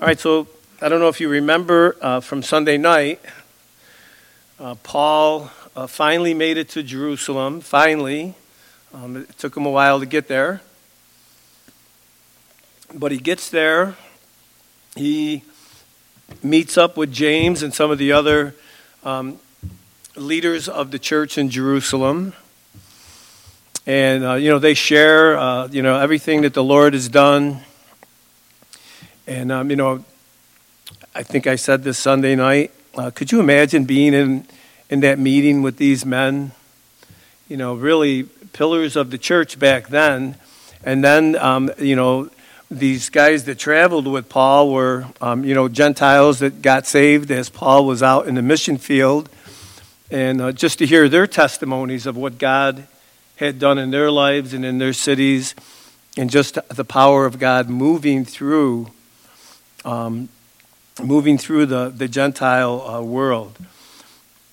All right, so I don't know if you remember uh, from Sunday night, uh, Paul uh, finally made it to Jerusalem. Finally. Um, it took him a while to get there. But he gets there. He meets up with James and some of the other um, leaders of the church in Jerusalem. And, uh, you know, they share, uh, you know, everything that the Lord has done. And, um, you know, I think I said this Sunday night. Uh, could you imagine being in, in that meeting with these men? You know, really pillars of the church back then. And then, um, you know, these guys that traveled with Paul were, um, you know, Gentiles that got saved as Paul was out in the mission field. And uh, just to hear their testimonies of what God had done in their lives and in their cities, and just the power of God moving through um, moving through the, the Gentile uh, world.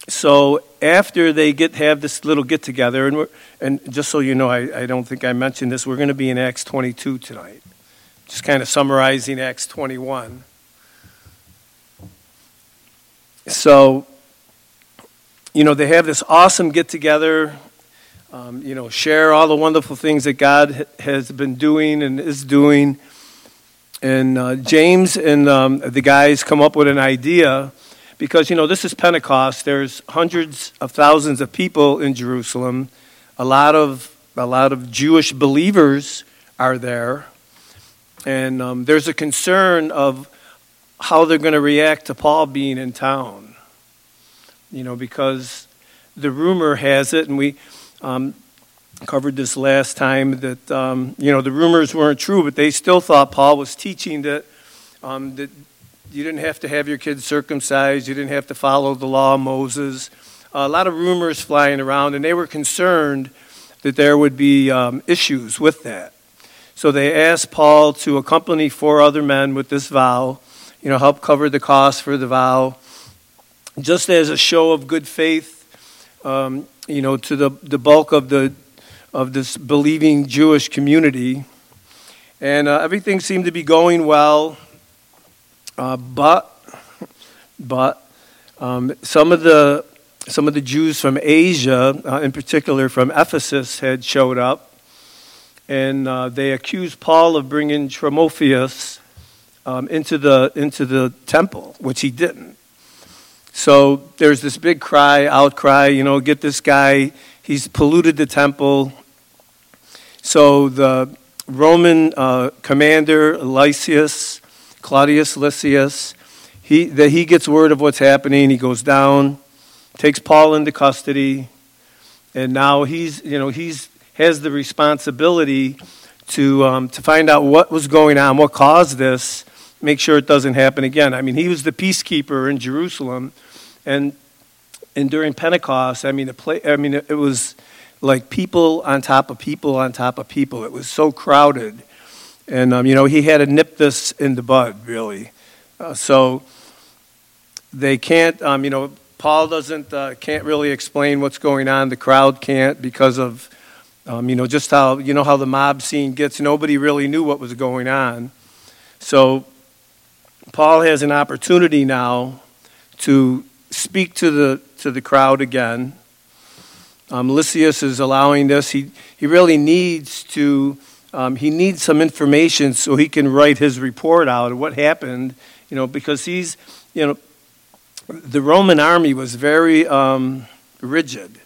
So after they get have this little get together, and, and just so you know, I, I don't think I mentioned this, we're going to be in Acts 22 tonight. Just kind of summarizing Acts 21. So, you know, they have this awesome get together, um, you know, share all the wonderful things that God has been doing and is doing. And uh, James and um, the guys come up with an idea because, you know, this is Pentecost. There's hundreds of thousands of people in Jerusalem. A lot of, a lot of Jewish believers are there. And um, there's a concern of how they're going to react to Paul being in town. You know, because the rumor has it, and we, um, covered this last time that um, you know the rumors weren't true, but they still thought Paul was teaching that um, that you didn't have to have your kids circumcised, you didn't have to follow the law of Moses. a lot of rumors flying around, and they were concerned that there would be um, issues with that. So they asked Paul to accompany four other men with this vow, you know, help cover the cost for the vow, just as a show of good faith, um, you know, to the, the bulk of the of this believing Jewish community. And uh, everything seemed to be going well. Uh, but but um, some of the some of the Jews from Asia, uh, in particular from Ephesus, had showed up, and uh, they accused Paul of bringing Timotheus um, into the into the temple, which he didn't. So there's this big cry, outcry. You know, get this guy. He's polluted the temple. So the Roman uh, commander, Lysias, Claudius Lysias, he, that he gets word of what's happening. He goes down, takes Paul into custody, and now he's, you know, he's has the responsibility to, um, to find out what was going on, what caused this, make sure it doesn't happen again. I mean, he was the peacekeeper in Jerusalem, and, and during Pentecost, I mean, the play, I mean, it was like people on top of people on top of people. It was so crowded. And, um, you know, he had to nip this in the bud, really. Uh, so they can't, um, you know, Paul doesn't, uh, can't really explain what's going on. The crowd can't because of, um, you know, just how, you know, how the mob scene gets. Nobody really knew what was going on. So Paul has an opportunity now to speak to the, to the crowd again um, Lysias is allowing this. He, he really needs to, um, he needs some information so he can write his report out of what happened, you know, because he's, you know, the Roman army was very um, rigid,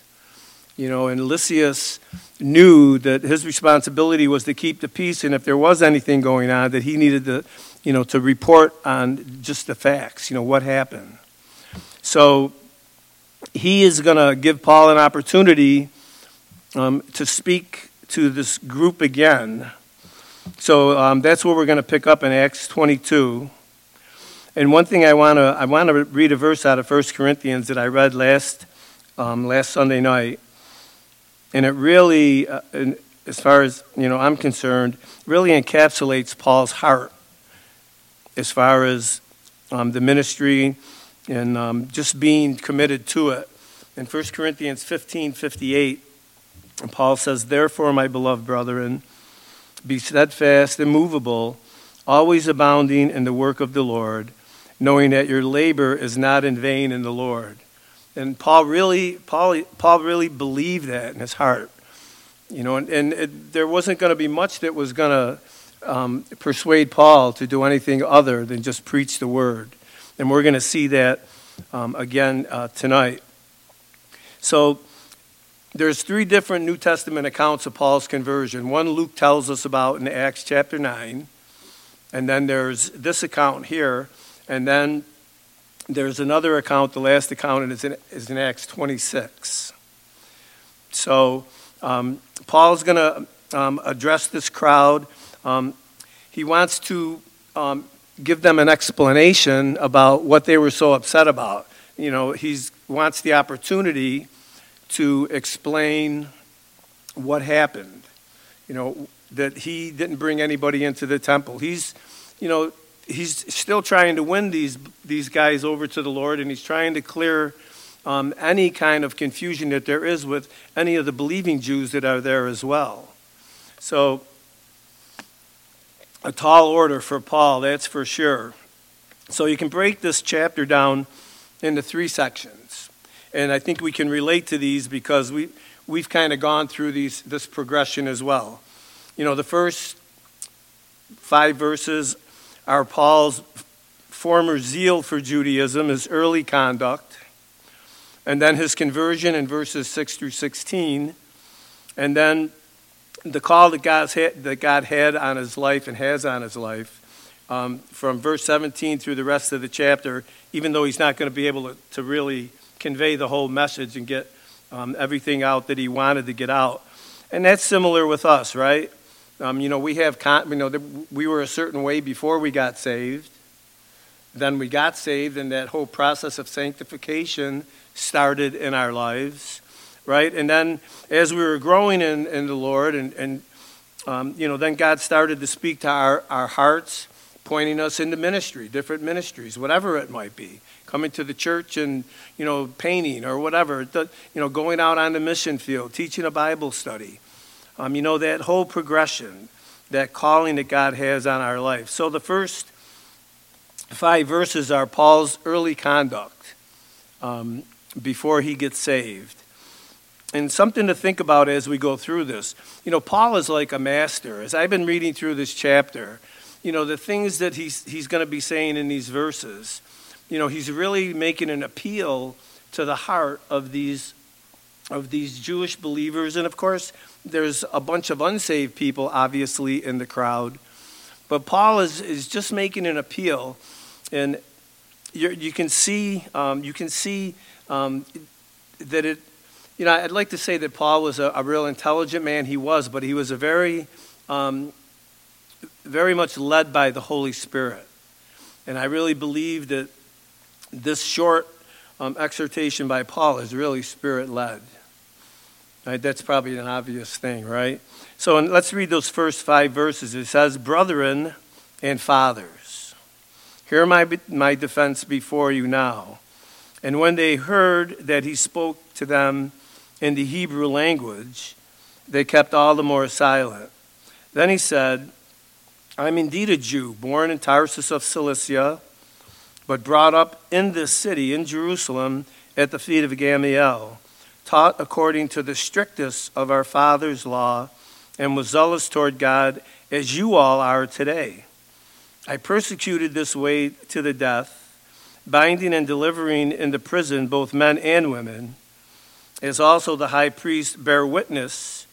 you know, and Lysias knew that his responsibility was to keep the peace, and if there was anything going on, that he needed to, you know, to report on just the facts, you know, what happened. So he is going to give Paul an opportunity um, to speak to this group again. So um, that's where we're going to pick up in Acts 22. And one thing I want to I want to read a verse out of 1 Corinthians that I read last um, last Sunday night, and it really, uh, as far as you know, I'm concerned, really encapsulates Paul's heart as far as um, the ministry and um, just being committed to it. In 1 Corinthians 15 58, Paul says, Therefore, my beloved brethren, be steadfast, immovable, always abounding in the work of the Lord, knowing that your labor is not in vain in the Lord. And Paul really, Paul, Paul really believed that in his heart. You know, and, and it, there wasn't going to be much that was going to um, persuade Paul to do anything other than just preach the word. And we're going to see that um, again uh, tonight. So there's three different New Testament accounts of Paul's conversion. One Luke tells us about in Acts chapter 9. And then there's this account here. And then there's another account, the last account, and it's in, is in Acts 26. So um, Paul's going to um, address this crowd. Um, he wants to um, give them an explanation about what they were so upset about. You know, he wants the opportunity to explain what happened. You know, that he didn't bring anybody into the temple. He's, you know, he's still trying to win these these guys over to the Lord, and he's trying to clear um, any kind of confusion that there is with any of the believing Jews that are there as well. So, a tall order for Paul, that's for sure. So, you can break this chapter down into three sections. And I think we can relate to these because we, we've kind of gone through these, this progression as well. You know, the first five verses are Paul's former zeal for Judaism, his early conduct, and then his conversion in verses 6 through 16, and then the call that, God's had, that God had on his life and has on his life um, from verse 17 through the rest of the chapter, even though he's not going to be able to, to really convey the whole message and get um, everything out that he wanted to get out. And that's similar with us, right? Um, you know, we have, con- you know, we were a certain way before we got saved. Then we got saved, and that whole process of sanctification started in our lives, right? And then as we were growing in, in the Lord, and, and um, you know, then God started to speak to our, our hearts, pointing us into ministry, different ministries, whatever it might be. Coming to the church and, you know, painting or whatever, you know, going out on the mission field, teaching a Bible study um, you know, that whole progression, that calling that God has on our life. So the first five verses are Paul's early conduct um, before he gets saved. And something to think about as we go through this. You know, Paul is like a master. As I've been reading through this chapter, you know, the things that he's, he's going to be saying in these verses, you know, he's really making an appeal to the heart of these of these Jewish believers. And of course, there's a bunch of unsaved people, obviously, in the crowd. But Paul is, is just making an appeal. And you can see, um, you can see um, that it, you know, I'd like to say that Paul was a, a real intelligent man. He was, but he was a very, um, very much led by the Holy Spirit. And I really believe that this short um, exhortation by Paul is really spirit led. Right? That's probably an obvious thing, right? So let's read those first five verses. It says, Brethren and fathers, hear my, my defense before you now. And when they heard that he spoke to them in the Hebrew language, they kept all the more silent. Then he said, I'm indeed a Jew, born in Tarsus of Cilicia, but brought up in this city, in Jerusalem, at the feet of Gamaliel taught according to the strictest of our father's law, and was zealous toward God as you all are today. I persecuted this way to the death, binding and delivering into prison both men and women, as also the high priest bear witness,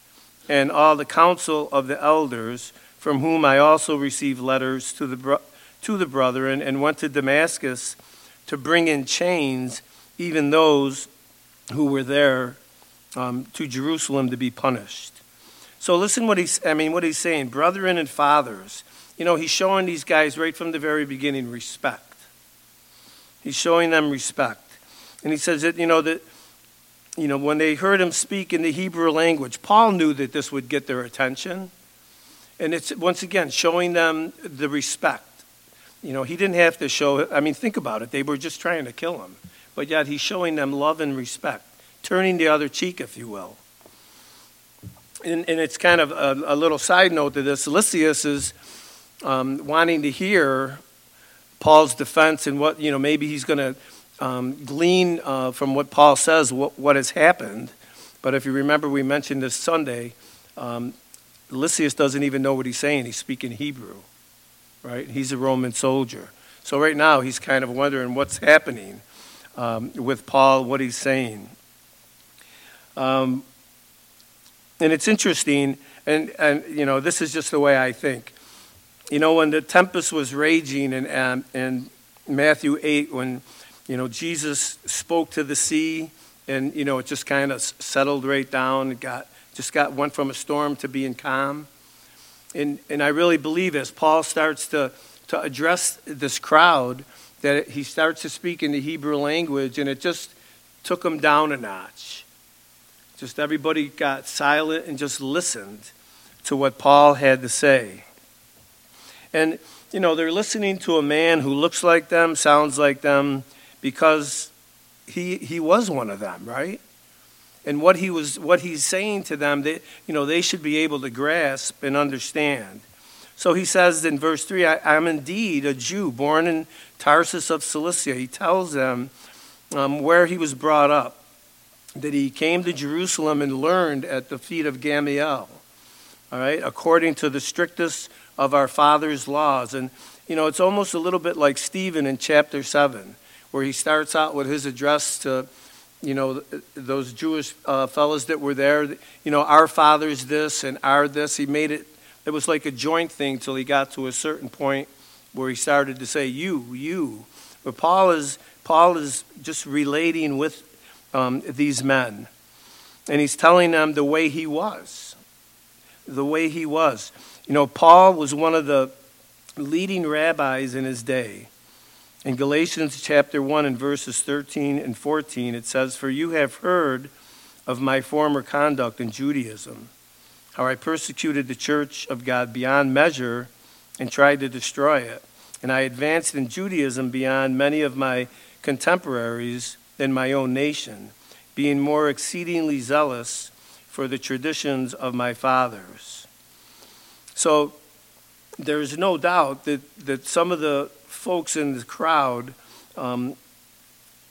and all the council of the elders, from whom I also received letters to the, to the brethren, and went to Damascus to bring in chains even those who were there um, to Jerusalem to be punished. So listen what he's I mean what he's saying, brethren and fathers. You know, he's showing these guys right from the very beginning respect. He's showing them respect. And he says that, you know, that you know, when they heard him speak in the Hebrew language, Paul knew that this would get their attention. And it's once again showing them the respect. You know, he didn't have to show I mean, think about it. They were just trying to kill him but yet he's showing them love and respect, turning the other cheek, if you will. And, and it's kind of a, a, little side note to this. Lysias is, um, wanting to hear Paul's defense and what, you know, maybe he's going to um, glean uh, from what Paul says what, what has happened. But if you remember, we mentioned this Sunday, um, Lysias doesn't even know what he's saying. He's speaking Hebrew, right? He's a Roman soldier. So right now, he's kind of wondering what's happening um, with Paul, what he's saying. Um, and it's interesting, and, and, you know, this is just the way I think. You know, when the tempest was raging in, um, in Matthew 8, when, you know, Jesus spoke to the sea, and, you know, it just kind of settled right down. It got, just got, went from a storm to being calm. And, and I really believe as Paul starts to, to address this crowd, that he starts to speak in the Hebrew language, and it just took him down a notch. Just everybody got silent and just listened to what Paul had to say. And, you know, they're listening to a man who looks like them, sounds like them, because he, he was one of them, right? And what, he was, what he's saying to them, they, you know, they should be able to grasp and understand. So he says in verse 3 I, am indeed a Jew born in Tarsus of Cilicia. He tells them um, where he was brought up that he came to Jerusalem and learned at the feet of Gamaliel, all right, according to the strictest of our father's laws. And, you know, it's almost a little bit like Stephen in chapter 7, where he starts out with his address to, you know, those Jewish uh, fellows that were there. You know, our father's this and our this. He made it, it was like a joint thing till he got to a certain point where he started to say, you, you. But Paul is, Paul is just relating with um, these men. And he's telling them the way he was. The way he was. You know, Paul was one of the leading rabbis in his day. In Galatians chapter 1 and verses 13 and 14, it says, For you have heard of my former conduct in Judaism, how I persecuted the church of God beyond measure and tried to destroy it. And I advanced in Judaism beyond many of my contemporaries than my own nation, being more exceedingly zealous for the traditions of my fathers. So there's no doubt that, that some of the folks in the crowd, um,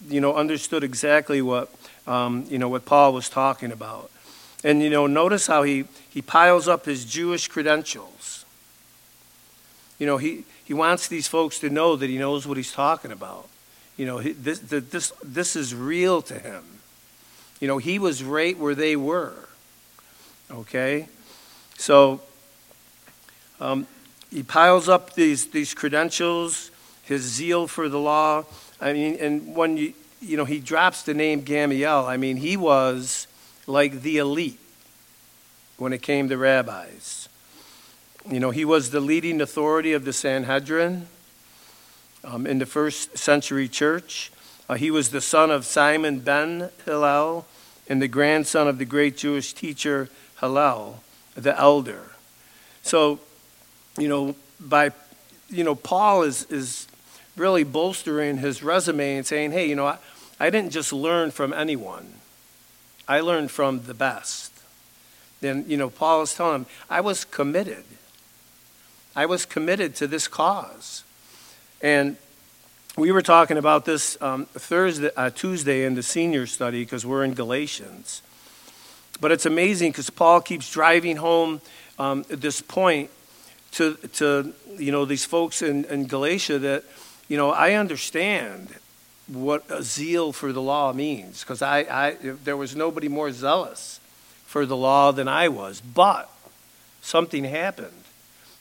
you know, understood exactly what, um, you know, what Paul was talking about. And, you know, notice how he, he piles up his Jewish credentials. You know, he, he wants these folks to know that he knows what he's talking about. You know, this, this, this is real to him. You know, he was right where they were. Okay? So um, he piles up these, these credentials, his zeal for the law. I mean, and when you, you know, he drops the name Gamaliel, I mean, he was like the elite when it came to rabbis. You know, he was the leading authority of the Sanhedrin um, in the first century church. Uh, he was the son of Simon ben Hillel and the grandson of the great Jewish teacher Hillel, the elder. So, you know, by, you know, Paul is, is really bolstering his resume and saying, hey, you know, I, I didn't just learn from anyone. I learned from the best. Then, you know, Paul is telling him, I was committed. I was committed to this cause. And we were talking about this um, Thursday, uh, Tuesday in the senior study because we're in Galatians. But it's amazing because Paul keeps driving home um, this point to, to you know these folks in, in Galatia that you know I understand what a zeal for the law means because I, I there was nobody more zealous for the law than I was, but something happened,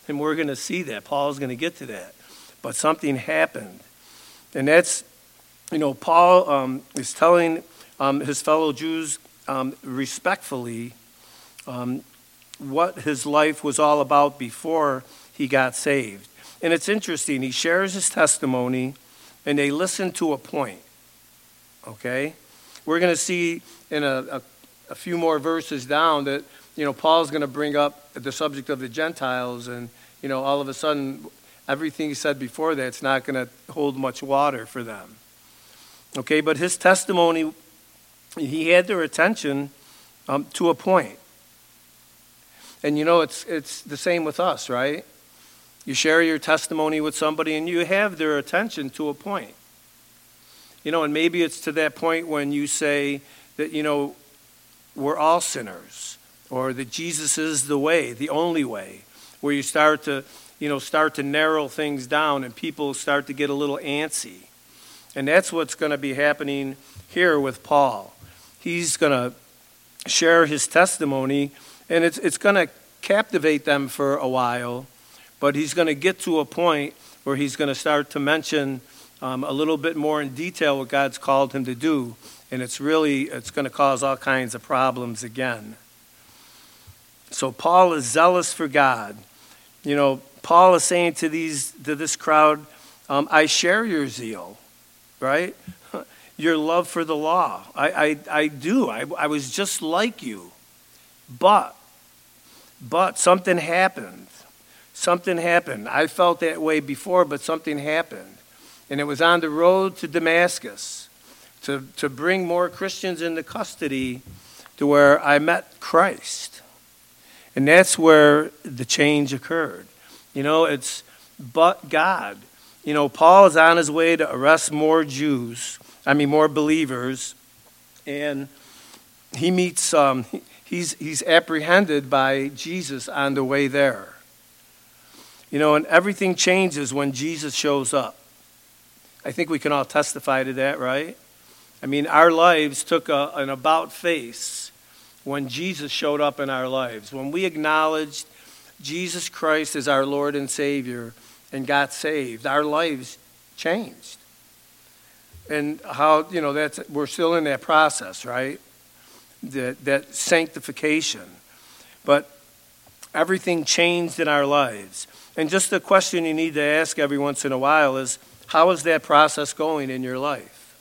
and we're going to see that. Paul's going to get to that but something happened. And that's, you know, Paul um, is telling um, his fellow Jews um, respectfully um, what his life was all about before he got saved. And it's interesting, he shares his testimony and they listen to a point. Okay? We're going to see in a, a, a few more verses down that, you know, Paul's going to bring up the subject of the Gentiles and, you know, all of a sudden everything he said before that, it's not going to hold much water for them. Okay, but his testimony, he had their attention um, to a point. And you know, it's, it's the same with us, right? You share your testimony with somebody and you have their attention to a point. You know, and maybe it's to that point when you say that, you know, we're all sinners or that Jesus is the way, the only way, where you start to, you know, start to narrow things down and people start to get a little antsy. And that's what's going to be happening here with Paul. He's going to share his testimony, and it's, it's going to captivate them for a while, but he's going to get to a point where he's going to start to mention um, a little bit more in detail what God's called him to do, and it's really it's going to cause all kinds of problems again. So Paul is zealous for God. You know, Paul is saying to these to this crowd, um, "I share your zeal, right? Your love for the law. I I, I do. I, I was just like you, but but something happened. Something happened. I felt that way before, but something happened, and it was on the road to Damascus." To, to bring more Christians into custody to where I met Christ. And that's where the change occurred. You know, it's but God. You know, Paul is on his way to arrest more Jews, I mean, more believers, and he meets, um, he's, he's apprehended by Jesus on the way there. You know, and everything changes when Jesus shows up. I think we can all testify to that, right? I mean, our lives took a, an about face when Jesus showed up in our lives, when we acknowledged Jesus Christ as our Lord and Savior and got saved, our lives changed. And how, you know, that's, we're still in that process, right? That, that sanctification. But everything changed in our lives. And just the question you need to ask every once in a while is how is that process going in your life?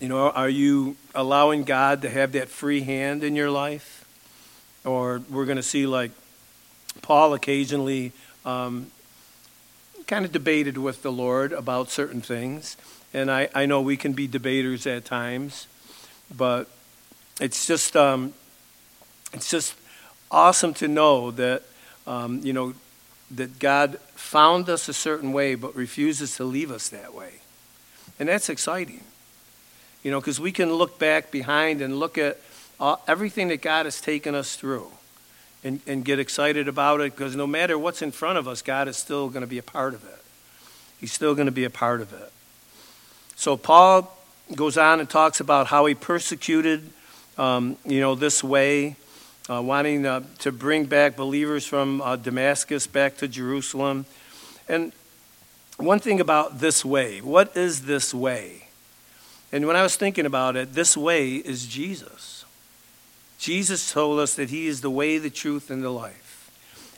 You know, are you allowing God to have that free hand in your life? Or we're going to see, like, Paul occasionally um, kind of debated with the Lord about certain things. And I, I know we can be debaters at times, but it's just, um, it's just awesome to know that, um, you know, that God found us a certain way but refuses to leave us that way. And that's exciting. You know, because we can look back behind and look at all, everything that God has taken us through and, and get excited about it because no matter what's in front of us, God is still going to be a part of it. He's still going to be a part of it. So Paul goes on and talks about how he persecuted, um, you know, this way, uh, wanting uh, to bring back believers from uh, Damascus back to Jerusalem. And one thing about this way, what is this way? And when I was thinking about it, this way is Jesus. Jesus told us that He is the way, the truth, and the life.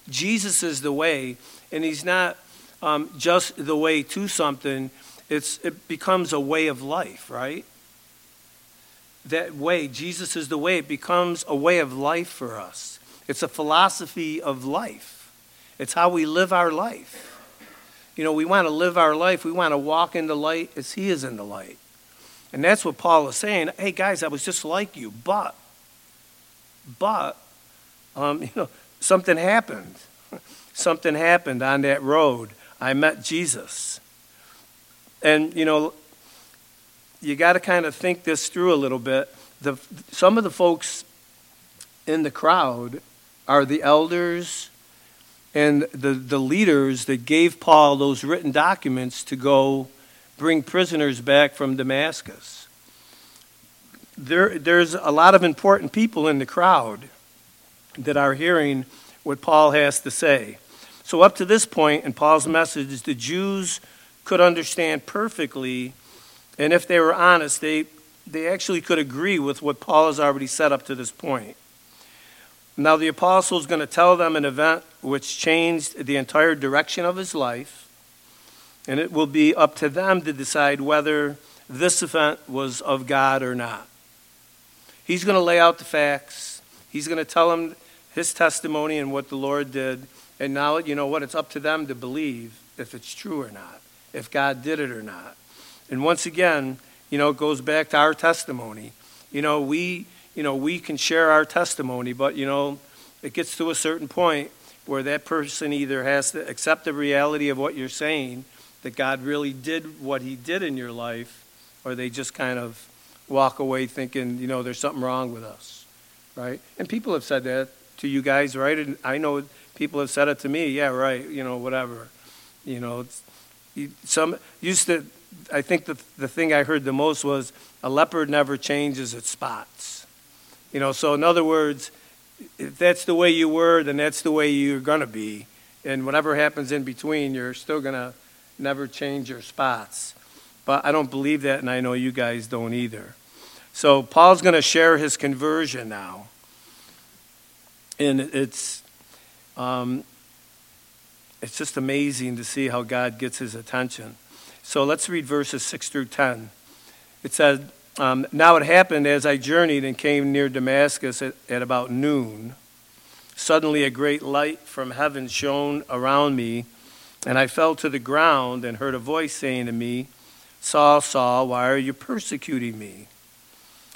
Jesus is the way, and He's not um, just the way to something, it's, it becomes a way of life, right? That way, Jesus is the way, it becomes a way of life for us. It's a philosophy of life, it's how we live our life. You know, we want to live our life, we want to walk in the light as He is in the light. And that's what Paul is saying. Hey, guys, I was just like you, but, but, um, you know, something happened. something happened on that road. I met Jesus. And, you know, you got to kind of think this through a little bit. The, some of the folks in the crowd are the elders and the, the leaders that gave Paul those written documents to go bring prisoners back from Damascus. There, there's a lot of important people in the crowd that are hearing what Paul has to say. So, up to this point in Paul's message, the Jews could understand perfectly, and if they were honest, they, they actually could agree with what Paul has already said up to this point. Now, the apostle is going to tell them an event which changed the entire direction of his life and it will be up to them to decide whether this event was of God or not. He's going to lay out the facts. He's going to tell them his testimony and what the Lord did. And now, you know what? It's up to them to believe if it's true or not, if God did it or not. And once again, you know, it goes back to our testimony. You know, we, you know, we can share our testimony, but, you know, it gets to a certain point where that person either has to accept the reality of what you're saying, that God really did what he did in your life, or they just kind of walk away thinking, you know, there's something wrong with us, right? And people have said that to you guys, right? And I know people have said it to me, yeah, right, you know, whatever. You know, some used to, I think the, the thing I heard the most was a leopard never changes its spots. You know, so in other words, if that's the way you were, then that's the way you're going to be. And whatever happens in between, you're still going to never change your spots. But I don't believe that, and I know you guys don't either. So Paul's going to share his conversion now. And it's, um, it's just amazing to see how God gets his attention. So let's read verses 6 through 10. It said, um, Now it happened as I journeyed and came near Damascus at, at about noon. Suddenly a great light from heaven shone around me, and I fell to the ground and heard a voice saying to me, Saul, Saul, why are you persecuting me?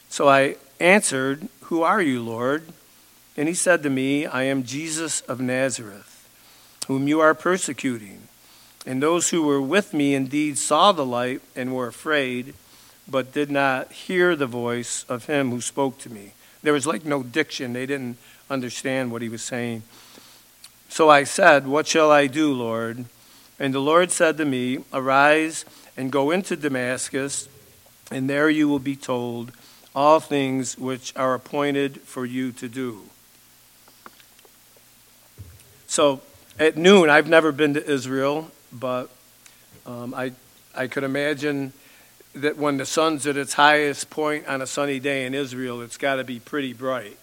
So I answered, Who are you, Lord? And he said to me, I am Jesus of Nazareth, whom you are persecuting. And those who were with me indeed saw the light and were afraid, but did not hear the voice of him who spoke to me. There was like no diction, they didn't understand what he was saying. So I said, What shall I do, Lord? And the Lord said to me, Arise and go into Damascus, and there you will be told all things which are appointed for you to do. So at noon, I've never been to Israel, but um, I, I could imagine that when the sun's at its highest point on a sunny day in Israel, it's got to be pretty bright.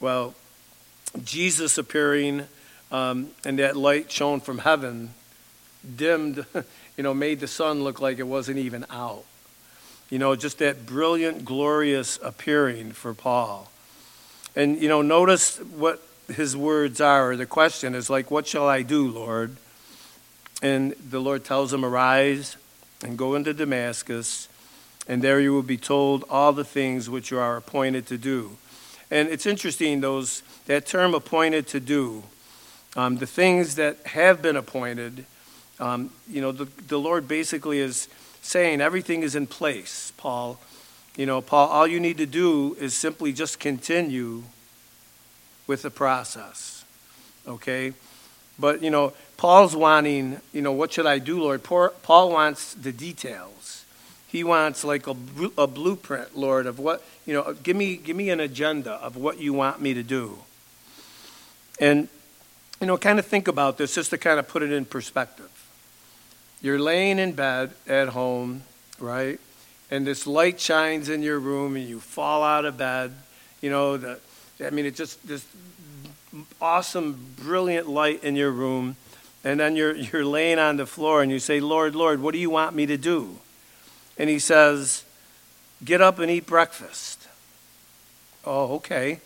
Well, Jesus appearing um, and that light shone from heaven dimmed, you know, made the sun look like it wasn't even out. You know, just that brilliant, glorious appearing for Paul. And, you know, notice what his words are. The question is like, What shall I do, Lord? And the Lord tells him, Arise and go into Damascus, and there you will be told all the things which you are appointed to do. And it's interesting, those that term appointed to do, um, the things that have been appointed, um, you know, the, the Lord basically is saying everything is in place, Paul. You know, Paul, all you need to do is simply just continue with the process. Okay? But, you know, Paul's wanting, you know, what should I do, Lord? Paul wants the details. He wants like a, a blueprint, Lord, of what, you know, give me, give me an agenda of what you want me to do. And, you know, kind of think about this just to kind of put it in perspective. You're laying in bed at home, right? And this light shines in your room and you fall out of bed. You know, the, I mean, it's just this awesome, brilliant light in your room. And then you're, you're laying on the floor and you say, Lord, Lord, what do you want me to do? And he says, Get up and eat breakfast. Oh, okay.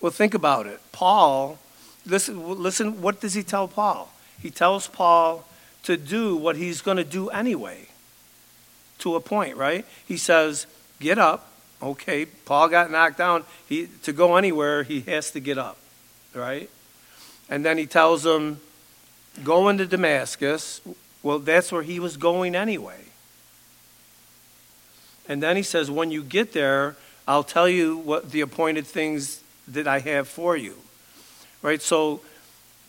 Well, think about it. Paul, listen, listen, what does he tell Paul? He tells Paul, to do what he's going to do anyway. To a point, right? He says, Get up. Okay, Paul got knocked down. He, to go anywhere, he has to get up, right? And then he tells them, Go into Damascus. Well, that's where he was going anyway. And then he says, When you get there, I'll tell you what the appointed things that I have for you. Right? So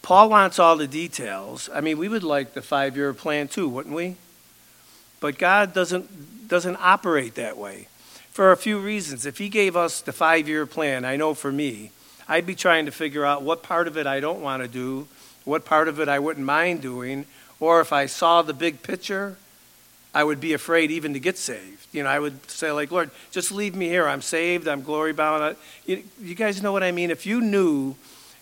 Paul wants all the details. I mean, we would like the five year plan too, wouldn't we? But God doesn't, doesn't operate that way for a few reasons. If He gave us the five year plan, I know for me, I'd be trying to figure out what part of it I don't want to do, what part of it I wouldn't mind doing, or if I saw the big picture, I would be afraid even to get saved. You know, I would say, like, Lord, just leave me here. I'm saved. I'm glory bound. You, you guys know what I mean? If you knew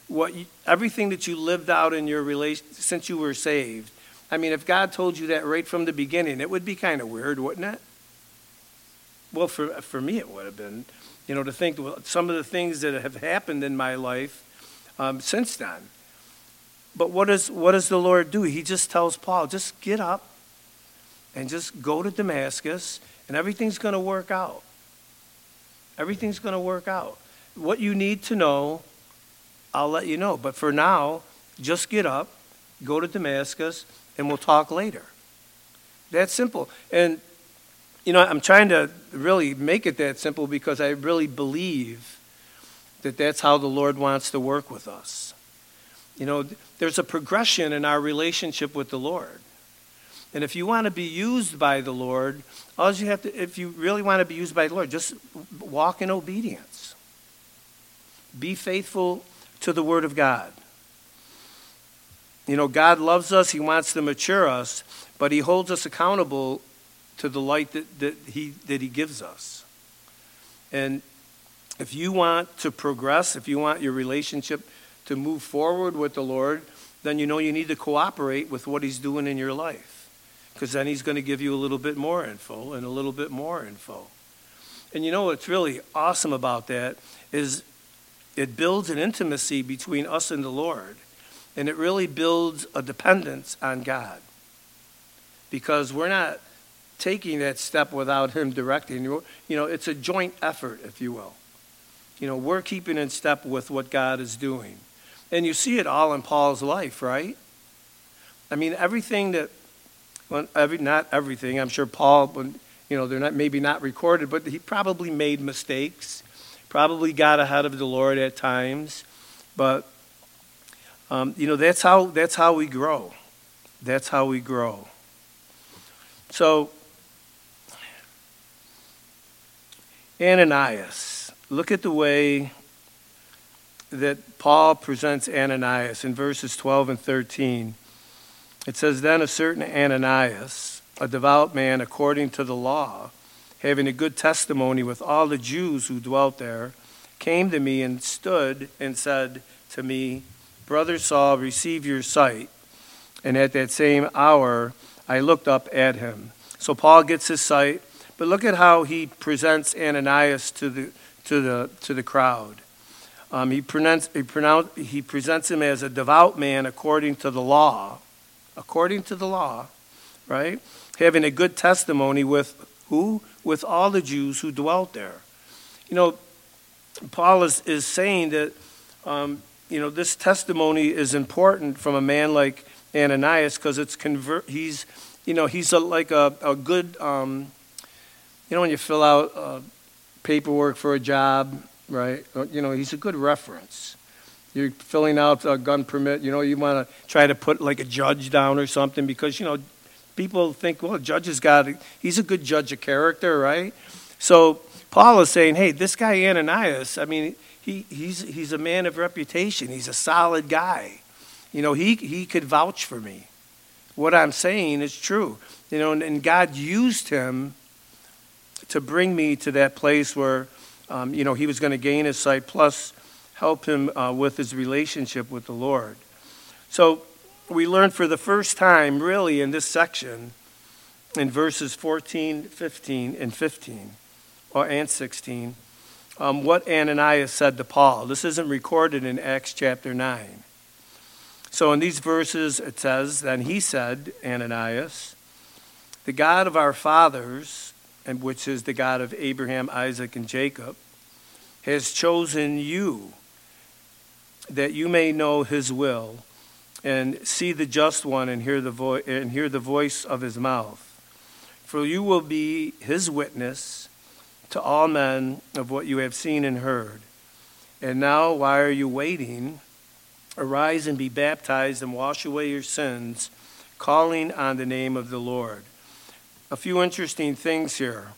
what you, everything that you lived out in your relation since you were saved. I mean, if God told you that right from the beginning, it would be kind of weird, wouldn't it? Well, for for me, it would have been, you know, to think well, some of the things that have happened in my life um, since then. But what does what does the Lord do? He just tells Paul, just get up and just go to Damascus, and everything's going to work out. Everything's going to work out. What you need to know I'll let you know. But for now, Just get up, go to Damascus, and we'll talk later. That's simple. And, you know, I'm trying to really make it that simple because I really believe that that's how the Lord wants to work with us. You know, there's a progression in our relationship with the Lord. And if you want to be used by the Lord, all you have to, if you really want to be used by the Lord, just walk in obedience. Be faithful to the Word of God. You know, God loves us, He wants to mature us, but He holds us accountable to the light that, that, he, that He gives us. And if you want to progress, if you want your relationship to move forward with the Lord, then you know you need to cooperate with what He's doing in your life because then he's going to give you a little bit more info and a little bit more info. And you know what's really awesome about that is it builds an intimacy between us and the Lord, and it really builds a dependence on God because we're not taking that step without Him directing. You know, it's a joint effort, if you will. You know, we're keeping in step with what God is doing. And you see it all in Paul's life, right? I mean, everything that well, every, not everything. I'm sure Paul, you know, they're not maybe not recorded, but he probably made mistakes, probably got ahead of the Lord at times, but um, you know that's how that's how we grow. That's how we grow. So Ananias, look at the way that Paul presents Ananias in verses 12 and 13. It says, Then a certain Ananias, a devout man according to the law, having a good testimony with all the Jews who dwelt there, came to me and stood and said to me, Brother Saul, receive your sight. And at that same hour, I looked up at him. So Paul gets his sight, but look at how he presents Ananias to the, to the, to the crowd. Um, he, pronounce, he, pronounce, he presents him as a devout man according to the law according to the law, right? Having a good testimony with who? With all the Jews who dwelt there. You know, Paul is, is saying that, um, you know, this testimony is important from a man like Ananias because it's convert. He's, you know, he's a, like a, a good, um, you know, when you fill out uh, paperwork for a job, right? You know, he's a good reference you're filling out a gun permit, you know, you want to try to put like a judge down or something because, you know, people think, well, a judge has got, he's a good judge of character, right? So Paul is saying, hey, this guy Ananias, I mean, he, he's, he's a man of reputation. He's a solid guy. You know, he, he could vouch for me. What I'm saying is true. You know, and, and God used him to bring me to that place where, um, you know, he was going to gain his sight. Plus, help him uh, with his relationship with the Lord. So we learn for the first time, really, in this section, in verses 14, 15, and 15, or, and 16, um, what Ananias said to Paul. This isn't recorded in Acts chapter 9. So in these verses, it says, Then he said, Ananias, the God of our fathers, and which is the God of Abraham, Isaac, and Jacob, has chosen you that you may know his will and see the just one and hear the, vo- and hear the voice of his mouth. For you will be his witness to all men of what you have seen and heard. And now, why are you waiting? Arise and be baptized and wash away your sins, calling on the name of the Lord. A few interesting things here.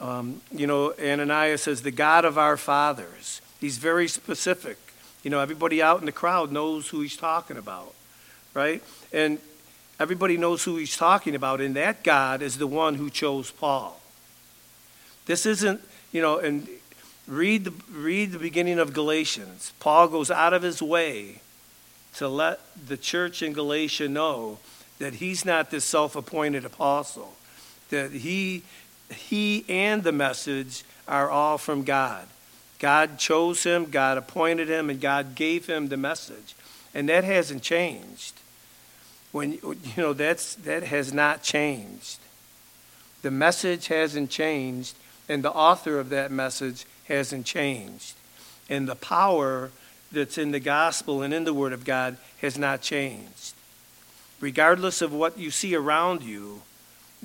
Um, you know, Ananias says, the God of our fathers. He's very specific. You know, everybody out in the crowd knows who he's talking about, right? And everybody knows who he's talking about, and that God is the one who chose Paul. This isn't, you know, and read the, read the beginning of Galatians. Paul goes out of his way to let the church in Galatia know that he's not this self appointed apostle, that he, he and the message are all from God. God chose him, God appointed him, and God gave him the message. And that hasn't changed. When you know that's that has not changed. The message hasn't changed, and the author of that message hasn't changed. And the power that's in the gospel and in the Word of God has not changed. Regardless of what you see around you,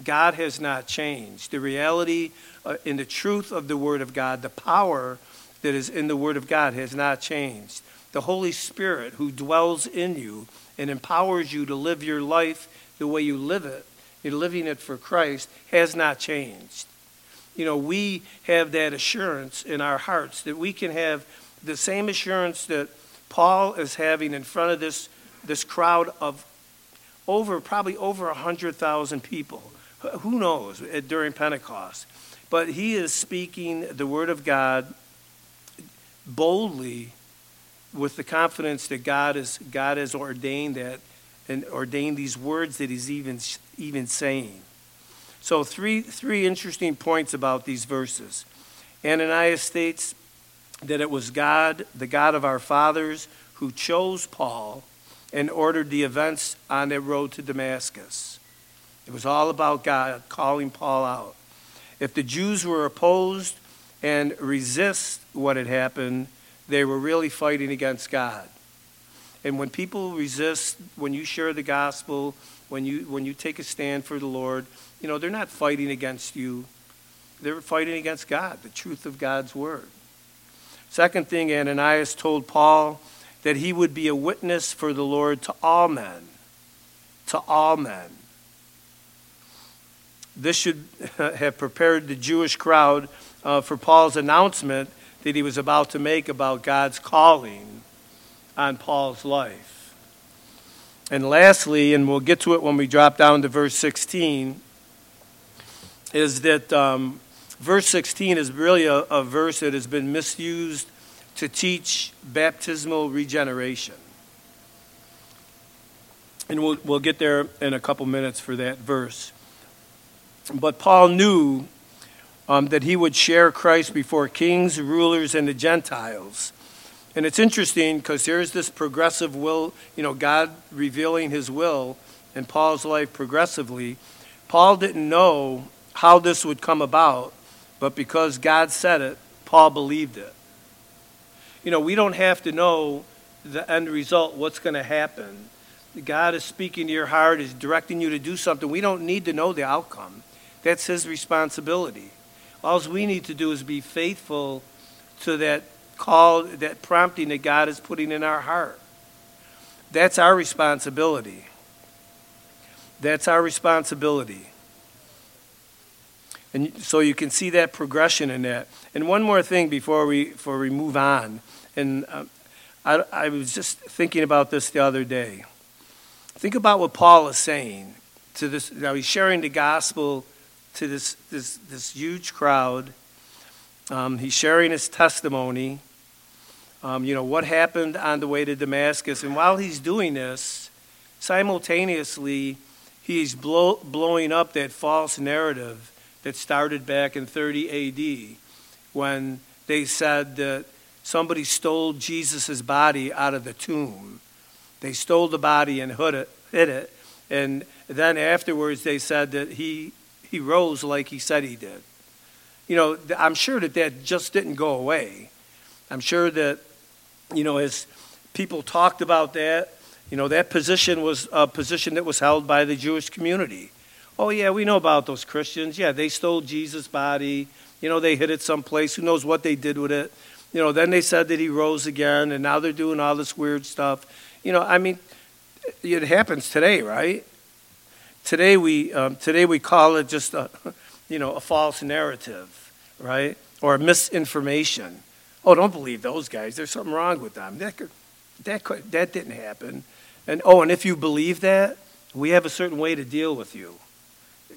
God has not changed. The reality uh, in the truth of the Word of God, the power that is in the Word of God has not changed. The Holy Spirit who dwells in you and empowers you to live your life the way you live it, you're living it for Christ, has not changed. You know, we have that assurance in our hearts that we can have the same assurance that Paul is having in front of this, this crowd of over, probably over 100,000 people. Who knows eh, during Pentecost? But he is speaking the word of God boldly with the confidence that God, is, God has ordained that and ordained these words that he's even, even saying. So, three, three interesting points about these verses. Ananias states that it was God, the God of our fathers, who chose Paul and ordered the events on their road to Damascus. It was all about God calling Paul out. If the Jews were opposed and resist what had happened, they were really fighting against God. And when people resist, when you share the gospel, when you, when you take a stand for the Lord, you know, they're not fighting against you. They're fighting against God, the truth of God's word. Second thing, Ananias told Paul that he would be a witness for the Lord to all men. To all men. This should have prepared the Jewish crowd uh, for Paul's announcement that he was about to make about God's calling on Paul's life. And lastly, and we'll get to it when we drop down to verse 16, is that um, verse 16 is really a, a verse that has been misused to teach baptismal regeneration. And we'll, we'll get there in a couple minutes for that verse. But Paul knew um, that he would share Christ before kings, rulers, and the Gentiles. And it's interesting because there's this progressive will, you know, God revealing his will in Paul's life progressively. Paul didn't know how this would come about, but because God said it, Paul believed it. You know, we don't have to know the end result, what's going to happen. God is speaking to your heart, is directing you to do something. We don't need to know the outcome. That's his responsibility. All we need to do is be faithful to that call, that prompting that God is putting in our heart. That's our responsibility. That's our responsibility. And so you can see that progression in that. And one more thing before we, before we move on. And um, I, I was just thinking about this the other day. Think about what Paul is saying to this. Now he's sharing the gospel to this, this, this huge crowd. Um, he's sharing his testimony. Um, you know, what happened on the way to Damascus. And while he's doing this, simultaneously, he's blow, blowing up that false narrative that started back in 30 AD when they said that somebody stole Jesus' body out of the tomb. They stole the body and hid it, hid it. And then afterwards, they said that he he rose like he said he did. You know, I'm sure that that just didn't go away. I'm sure that, you know, as people talked about that, you know, that position was a position that was held by the Jewish community. Oh, yeah, we know about those Christians. Yeah, they stole Jesus' body. You know, they hid it someplace. Who knows what they did with it? You know, then they said that he rose again, and now they're doing all this weird stuff. You know, I mean, it happens today, right? Today we, um, today we call it just a, you know, a false narrative, right? Or misinformation. Oh, don't believe those guys. There's something wrong with them. That, could, that, could, that didn't happen. And oh, and if you believe that, we have a certain way to deal with you.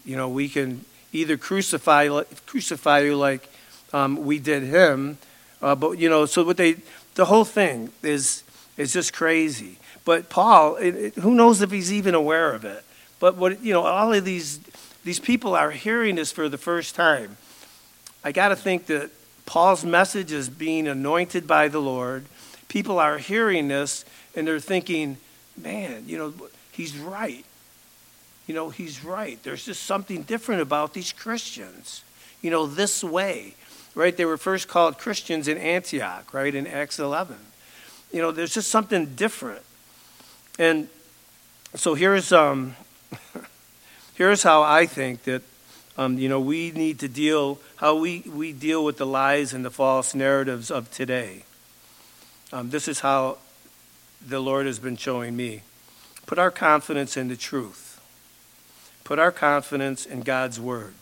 You know, we can either crucify, crucify you like um, we did him, uh, but you know, so what they, the whole thing is is just crazy. But Paul, it, it, who knows if he's even aware of it? But what you know, all of these these people are hearing this for the first time. I got to think that Paul's message is being anointed by the Lord. People are hearing this and they're thinking, "Man, you know, he's right. You know, he's right. There's just something different about these Christians. You know, this way." Right? They were first called Christians in Antioch, right? In Acts 11. you know, there's just something different. And so here's, um, here's how I think that, um, you know, we need to deal, how we, we deal with the lies and the false narratives of today. Um, this is how the Lord has been showing me. Put our confidence in the truth. Put our confidence in God's word.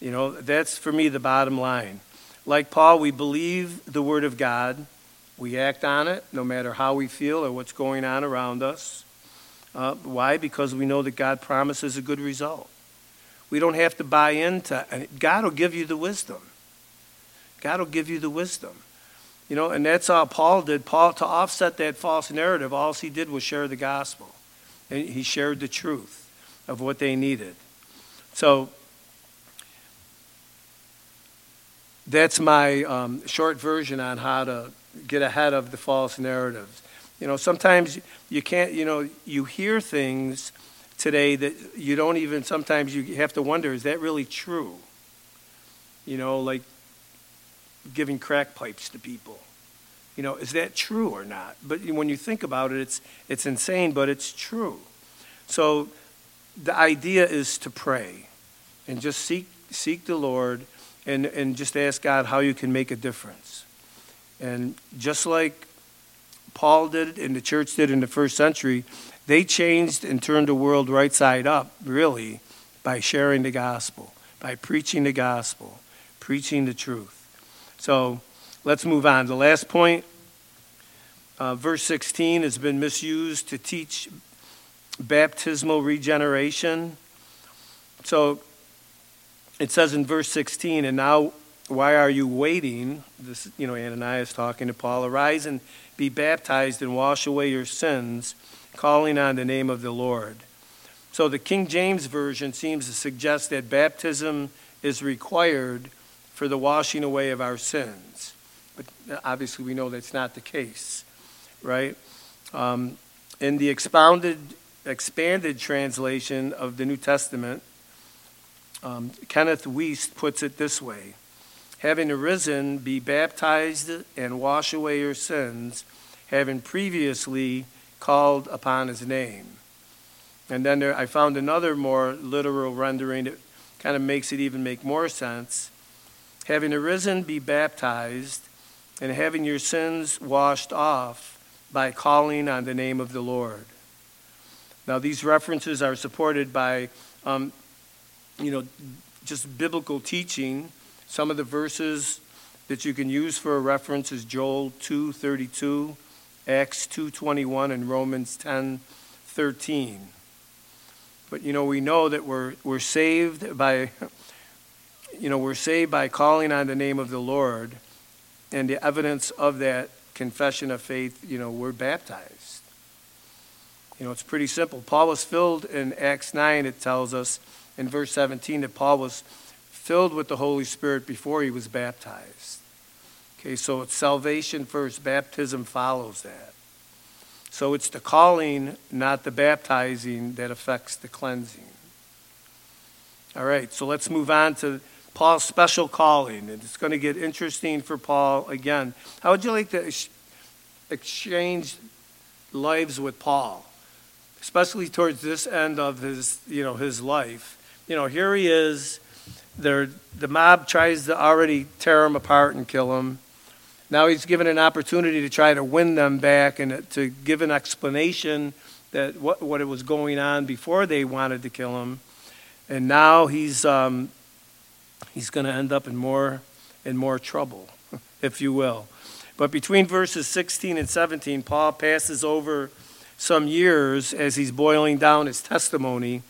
You know, that's for me the bottom line. Like Paul, we believe the word of God. We act on it no matter how we feel or what's going on around us. Uh, why? Because we know that God promises a good result. We don't have to buy into God will give you the wisdom. God will give you the wisdom. You know, and that's how Paul did. Paul, to offset that false narrative, all he did was share the gospel. And he shared the truth of what they needed. So that's my um, short version on how to get ahead of the false narratives. You know, sometimes you can't, you know, you hear things today that you don't even, sometimes you have to wonder, is that really true? You know, like giving crack pipes to people. You know, is that true or not? But when you think about it, it's, it's insane, but it's true. So the idea is to pray and just seek, seek the Lord and, and just ask God how you can make a difference. And just like Paul did and the church did in the first century, they changed and turned the world right side up, really, by sharing the gospel, by preaching the gospel, preaching the truth. So let's move on. The last point, uh, verse 16, has been misused to teach baptismal regeneration. So it says in verse 16, and now why are you waiting? This, you know, Ananias talking to Paul. Arise and be baptized and wash away your sins, calling on the name of the Lord. So the King James Version seems to suggest that baptism is required for the washing away of our sins. But obviously, we know that's not the case, right? Um, in the expounded, expanded translation of the New Testament, um, Kenneth Wuest puts it this way Having arisen, be baptized and wash away your sins, having previously called upon his name. And then there, I found another more literal rendering that kind of makes it even make more sense. Having arisen, be baptized, and having your sins washed off by calling on the name of the Lord. Now, these references are supported by um, you know, just biblical teaching. Some of the verses that you can use for a reference is Joel 2:32, Acts 2:21, and Romans 10:13. But you know, we know that we're we're saved by you know, we're saved by calling on the name of the Lord, and the evidence of that confession of faith, you know, we're baptized. You know, it's pretty simple. Paul was filled in Acts 9, it tells us, in verse 17 that Paul was filled with the Holy Spirit before he was baptized. Okay, so it's salvation first, baptism follows that. So it's the calling, not the baptizing, that affects the cleansing. All right, so let's move on to Paul's special calling. And it's going to get interesting for Paul again. How would you like to exchange lives with Paul, especially towards this end of his, you know, his life? you know, here he is. They're, the mob tries to already tear him apart and kill him. Now he's given an opportunity to try to win them back and to give an explanation that what, what it was going on before they wanted to kill him. And now he's, um, he's going to end up in more and more trouble, if you will. But between verses 16 and 17, Paul passes over some years as he's boiling down his testimony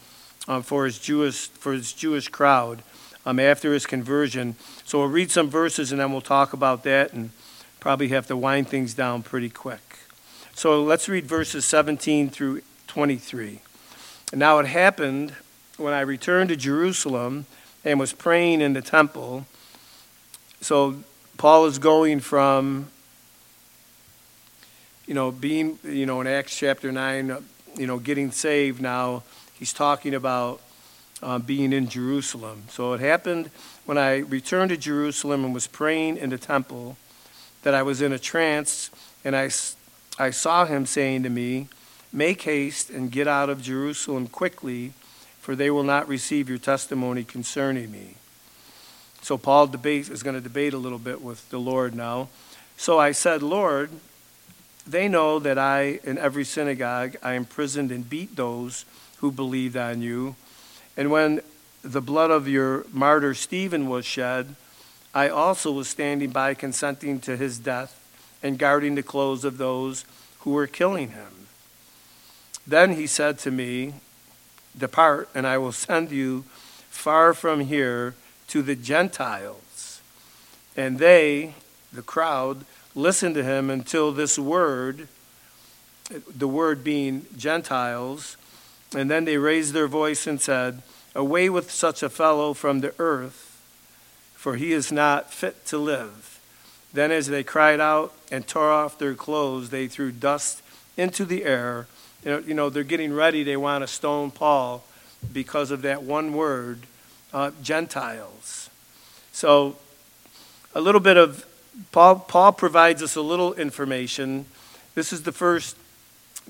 um, for, his Jewish, for his Jewish crowd um, after his conversion. So we'll read some verses and then we'll talk about that and probably have to wind things down pretty quick. So let's read verses 17 through 23. Now it happened when I returned to Jerusalem and was praying in the temple. So Paul is going from, you know, being, you know, in Acts chapter 9, you know, getting saved now he's talking about uh, being in Jerusalem. So it happened when I returned to Jerusalem and was praying in the temple that I was in a trance, and I, I saw him saying to me, Make haste and get out of Jerusalem quickly, for they will not receive your testimony concerning me. So Paul debates, is going to debate a little bit with the Lord now. So I said, Lord, they know that I, in every synagogue, I imprisoned and beat those who believed on you. And when the blood of your martyr Stephen was shed, I also was standing by consenting to his death and guarding the clothes of those who were killing him. Then he said to me, Depart, and I will send you far from here to the Gentiles. And they, the crowd, listened to him until this word, the word being Gentiles, and then they raised their voice and said, Away with such a fellow from the earth, for he is not fit to live. Then, as they cried out and tore off their clothes, they threw dust into the air. You know, they're getting ready. They want to stone Paul because of that one word, uh, Gentiles. So, a little bit of Paul, Paul provides us a little information. This is the first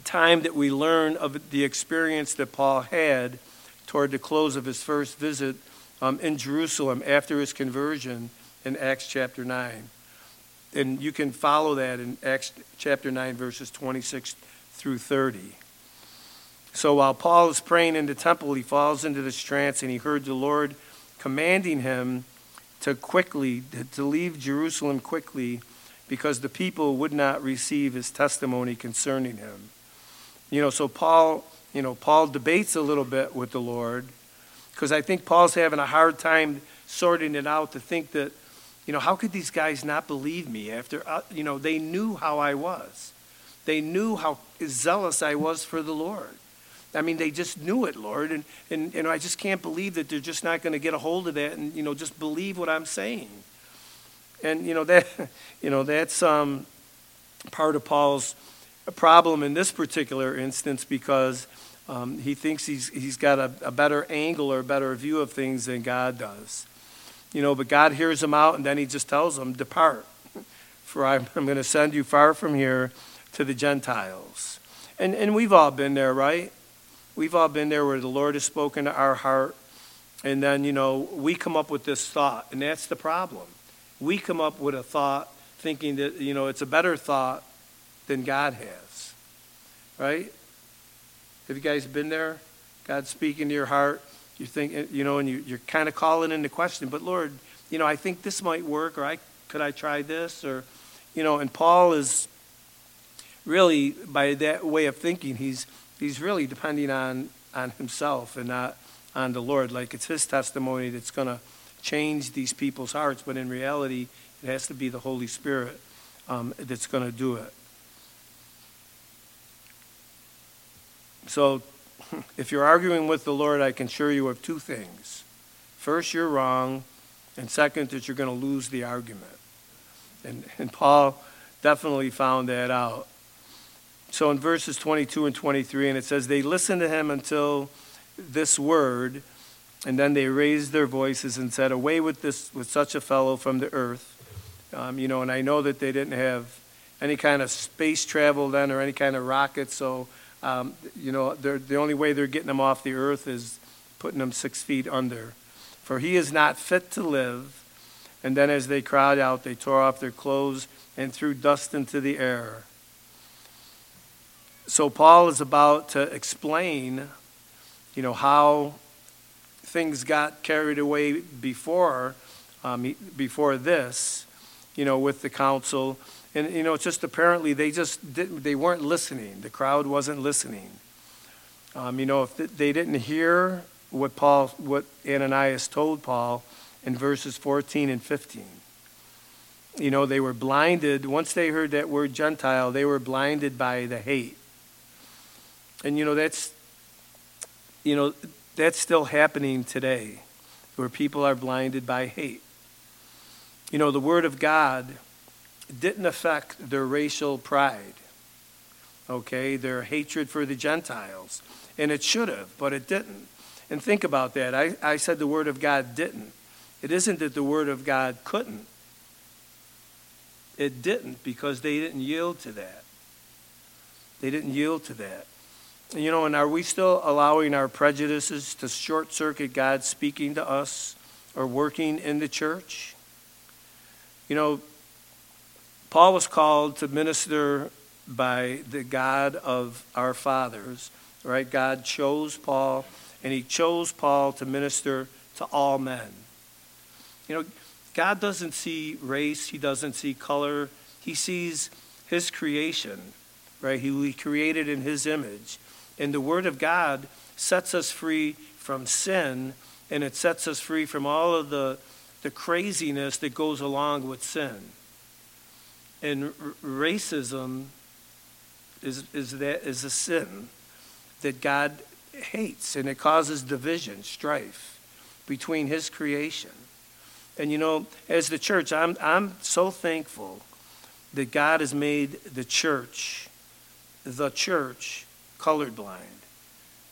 time that we learn of the experience that Paul had toward the close of his first visit um, in Jerusalem after his conversion in Acts chapter 9. And you can follow that in Acts chapter 9, verses 26 through 30. So while Paul is praying in the temple, he falls into this trance and he heard the Lord commanding him to quickly, to leave Jerusalem quickly because the people would not receive his testimony concerning him. You know, so Paul, you know, Paul debates a little bit with the Lord because I think Paul's having a hard time sorting it out to think that, you know, how could these guys not believe me after, uh, you know, they knew how I was. They knew how zealous I was for the Lord. I mean, they just knew it, Lord. And, and, and I just can't believe that they're just not going to get a hold of that and, you know, just believe what I'm saying. And, you know, that, you know that's um, part of Paul's problem in this particular instance because um, he thinks he's, he's got a, a better angle or a better view of things than God does. You know, but God hears him out and then he just tells him, Depart, for I'm, I'm going to send you far from here to the Gentiles. And, and we've all been there, right? We've all been there where the Lord has spoken to our heart, and then, you know, we come up with this thought, and that's the problem. We come up with a thought thinking that, you know, it's a better thought than God has. Right? Have you guys been there? God speaking to your heart. You think, you know, and you, you're kind of calling into question, but Lord, you know, I think this might work, or I could I try this, or, you know, and Paul is really, by that way of thinking, he's he's really depending on, on himself and not on the Lord. Like it's his testimony that's going to change these people's hearts, but in reality, it has to be the Holy Spirit um, that's going to do it. So, if you're arguing with the Lord, I can assure you of two things. First, you're wrong, and second, that you're going to lose the argument. And, and Paul definitely found that out. So in verses 22 and 23, and it says, They listened to him until this word, and then they raised their voices and said, Away with this with such a fellow from the earth. Um, you know, and I know that they didn't have any kind of space travel then or any kind of rocket, so um, you know, the only way they're getting them off the earth is putting them six feet under. For he is not fit to live. And then as they cried out, they tore off their clothes and threw dust into the air. So Paul is about to explain, you know, how things got carried away before, um, before this, you know, with the council. And, you know, it's just apparently they just didn't, they weren't listening. The crowd wasn't listening. Um, you know, if they didn't hear what Paul, what Ananias told Paul in verses 14 and 15. You know, they were blinded. Once they heard that word Gentile, they were blinded by the hate and you know, that's, you know, that's still happening today where people are blinded by hate. You know, the Word of God didn't affect their racial pride, okay, their hatred for the Gentiles. And it should have, but it didn't. And think about that. I, I said the Word of God didn't. It isn't that the Word of God couldn't. it didn't because they didn't yield to that. They didn't yield to that. And, you know, and are we still allowing our prejudices to short circuit God speaking to us or working in the church? You know, Paul was called to minister by the God of our fathers, right? God chose Paul, and he chose Paul to minister to all men. You know, God doesn't see race, he doesn't see color, he sees his creation, right? He created in his image. And the word of God sets us free from sin, and it sets us free from all of the, the craziness that goes along with sin. And r- racism is, is, that, is a sin that God hates, and it causes division, strife between His creation. And you know, as the church, I'm, I'm so thankful that God has made the church, the church, colorblind.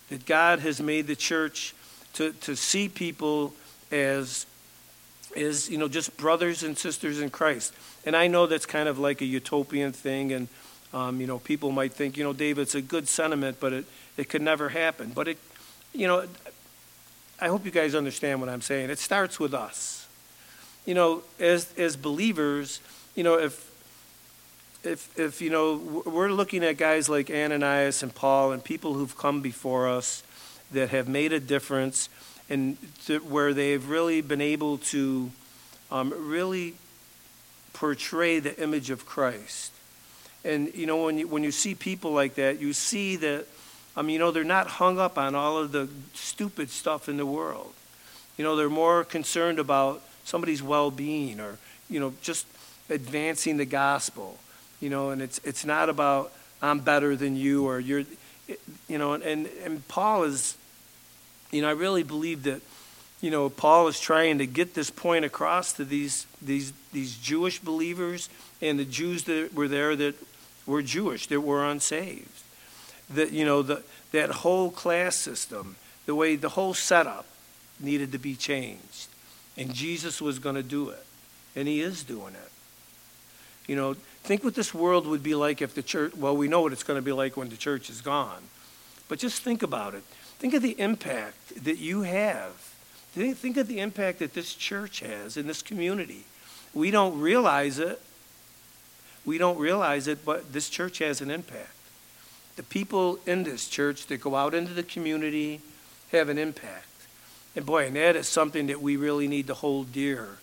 That God has made the church to, to see people as, as, you know, just brothers and sisters in Christ. And I know that's kind of like a utopian thing, and, um, you know, people might think, you know, Dave, it's a good sentiment, but it, it could never happen. But it, you know, I hope you guys understand what I'm saying. It starts with us. You know, as, as believers, you know, if, if, if, you know, we're looking at guys like Ananias and Paul and people who've come before us that have made a difference and where they've really been able to um, really portray the image of Christ. And, you know, when you, when you see people like that, you see that I mean, you know, they're not hung up on all of the stupid stuff in the world. You know, they're more concerned about somebody's well being or, you know, just advancing the gospel. You know, and it's, it's not about I'm better than you or you're, you know, and, and Paul is, you know, I really believe that, you know, Paul is trying to get this point across to these, these, these Jewish believers and the Jews that were there that were Jewish, that were unsaved that you know the, that whole class system, the way the whole setup needed to be changed, and Jesus was going to do it, and He is doing it. You know, think what this world would be like if the church. Well, we know what it's going to be like when the church is gone, but just think about it. Think of the impact that you have. Think of the impact that this church has in this community. We don't realize it. We don't realize it, but this church has an impact the people in this church that go out into the community have an impact. And boy, and that is something that we really need to hold dear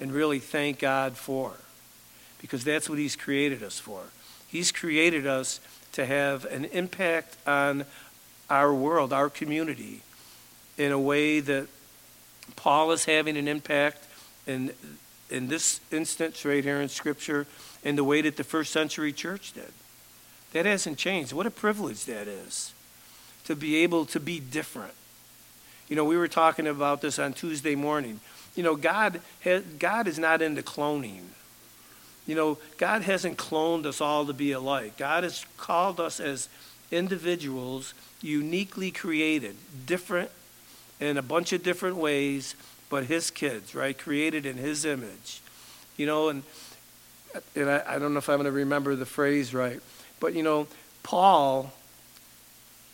and really thank God for. Because that's what He's created us for. He's created us to have an impact on our world, our community, in a way that Paul is having an impact in, in this instance right here in Scripture, in the way that the first century church did. That hasn't changed. What a privilege that is to be able to be different. You know, we were talking about this on Tuesday morning. You know, God, has, God is not into cloning. You know, God hasn't cloned us all to be alike. God has called us as individuals, uniquely created, different in a bunch of different ways, but His kids, right? Created in His image. You know, and, and I, I don't know if I'm going to remember the phrase right but you know, Paul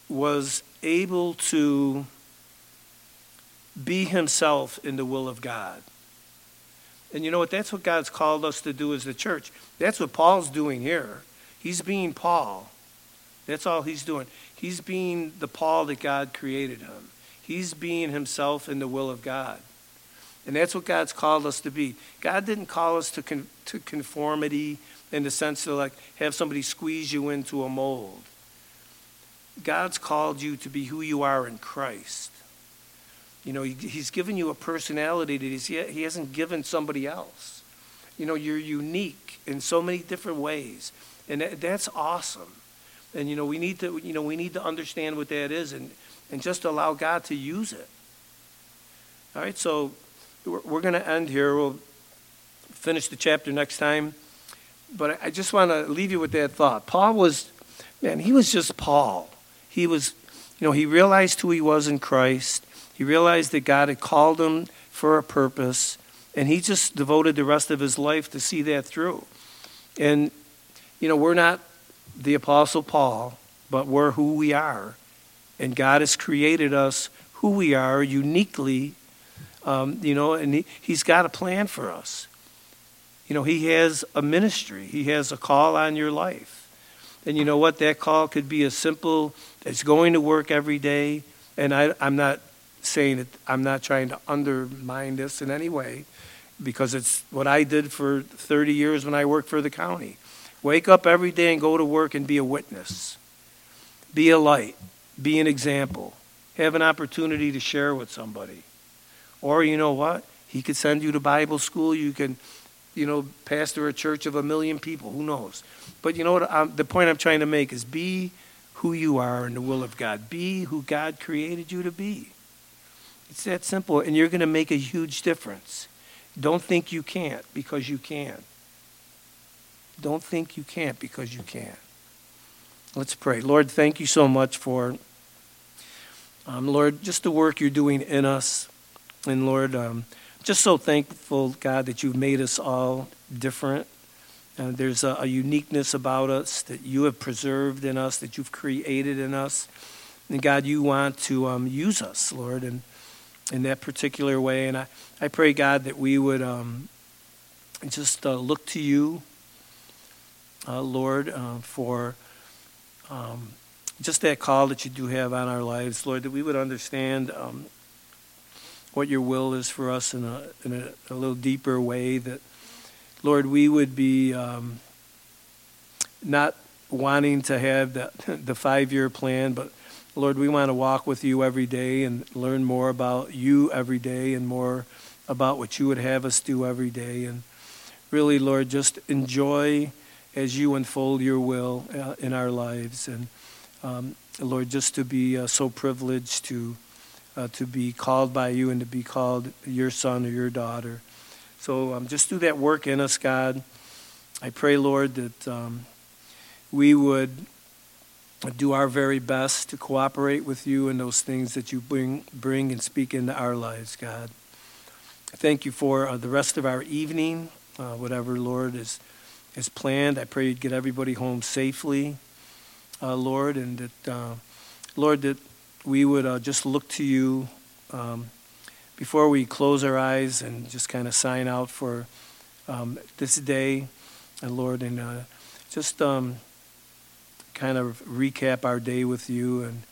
was able to be himself in the will of God. And you know what? That's what God's called us to do as the church. That's what Paul's doing here. He's being Paul. That's all he's doing. He's being the Paul that God created him. He's being himself in the will of God. And that's what God's called us to be. God didn't call us to, con- to conformity in the sense of like have somebody squeeze you into a mold. God's called you to be who you are in Christ. You know, he, He's given you a personality that he's, He hasn't given somebody else. You know, you're unique in so many different ways, and that, that's awesome. And you know, we need to, you know, we need to understand what that is, and and just allow God to use it. All right, so we're, we're going to end here. We'll finish the chapter next time but I just want to leave you with that thought. Paul was, man, he was just Paul. He was, you know, he realized who he was in Christ. He realized that God had called him for a purpose, and he just devoted the rest of his life to see that through. And, you know, we're not the Apostle Paul, but we're who we are. And God has created us who we are uniquely, um, you know, and he, He's got a plan for us. You know, He has a ministry, He has a call on your life. And you know what? That call could be as simple as going to work every day. And I, I'm not saying that I'm not trying to undermine this in any way because it's what I did for 30 years when I worked for the county. Wake up every day and go to work and be a witness. Be a light. Be an example. Have an opportunity to share with somebody. Or you know what? He could send you to Bible school. You can, you know, pastor a church of a million people. Who knows? But you know what? I'm, the point I'm trying to make is be who you are in the will of God. Be who God created you to be. It's that simple, and you're going to make a huge difference. Don't think you can't because you can. Don't think you can't because you can. Let's pray. Lord, thank you so much for, um, Lord, just the work you're doing in us. And Lord, um, just so thankful, God, that you've made us all different. Uh, there's a, a, uniqueness about us that you have preserved in us, that you've created in us. And God, you want to um, use us, Lord, in, in that particular way. And I, I pray, God, that we would um, just uh, look to you uh, Lord, uh, for um, just that call that you do have on our lives, Lord, that we would understand um, what your will is for us in a, in a, a, little deeper way, that, Lord, we would be um, not wanting to have the, the five year plan, but Lord, we want to walk with you every day and learn more about you every day and more about what you would have us do every day. And really, Lord, just enjoy as you unfold your will uh, in our lives. And um, Lord, just to be uh, so privileged to uh, to be called by you and to be called your son or your daughter. So um, just do that work in us, God. I pray, Lord, that um, we would do our very best to cooperate with you in those things that you bring, bring and speak into our lives, God. Thank you for uh, the rest of our evening, uh, whatever, Lord, is as planned. I pray you'd get everybody home safely, uh, Lord, and that, uh, Lord, that we would uh, just look to you um, before we close our eyes and just kind of sign out for um, this day, and Lord, and uh, just um, kind of recap our day with you and.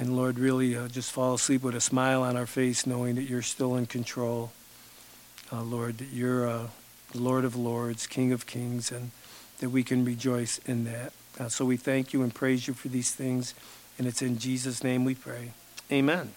And Lord, really uh, just fall asleep with a smile on our face, knowing that you're still in control. Uh, Lord, that you're uh, Lord of Lords, King of Kings, and that we can rejoice in that. Uh, so we thank you and praise you for these things, and it's in Jesus' name we pray. Amen.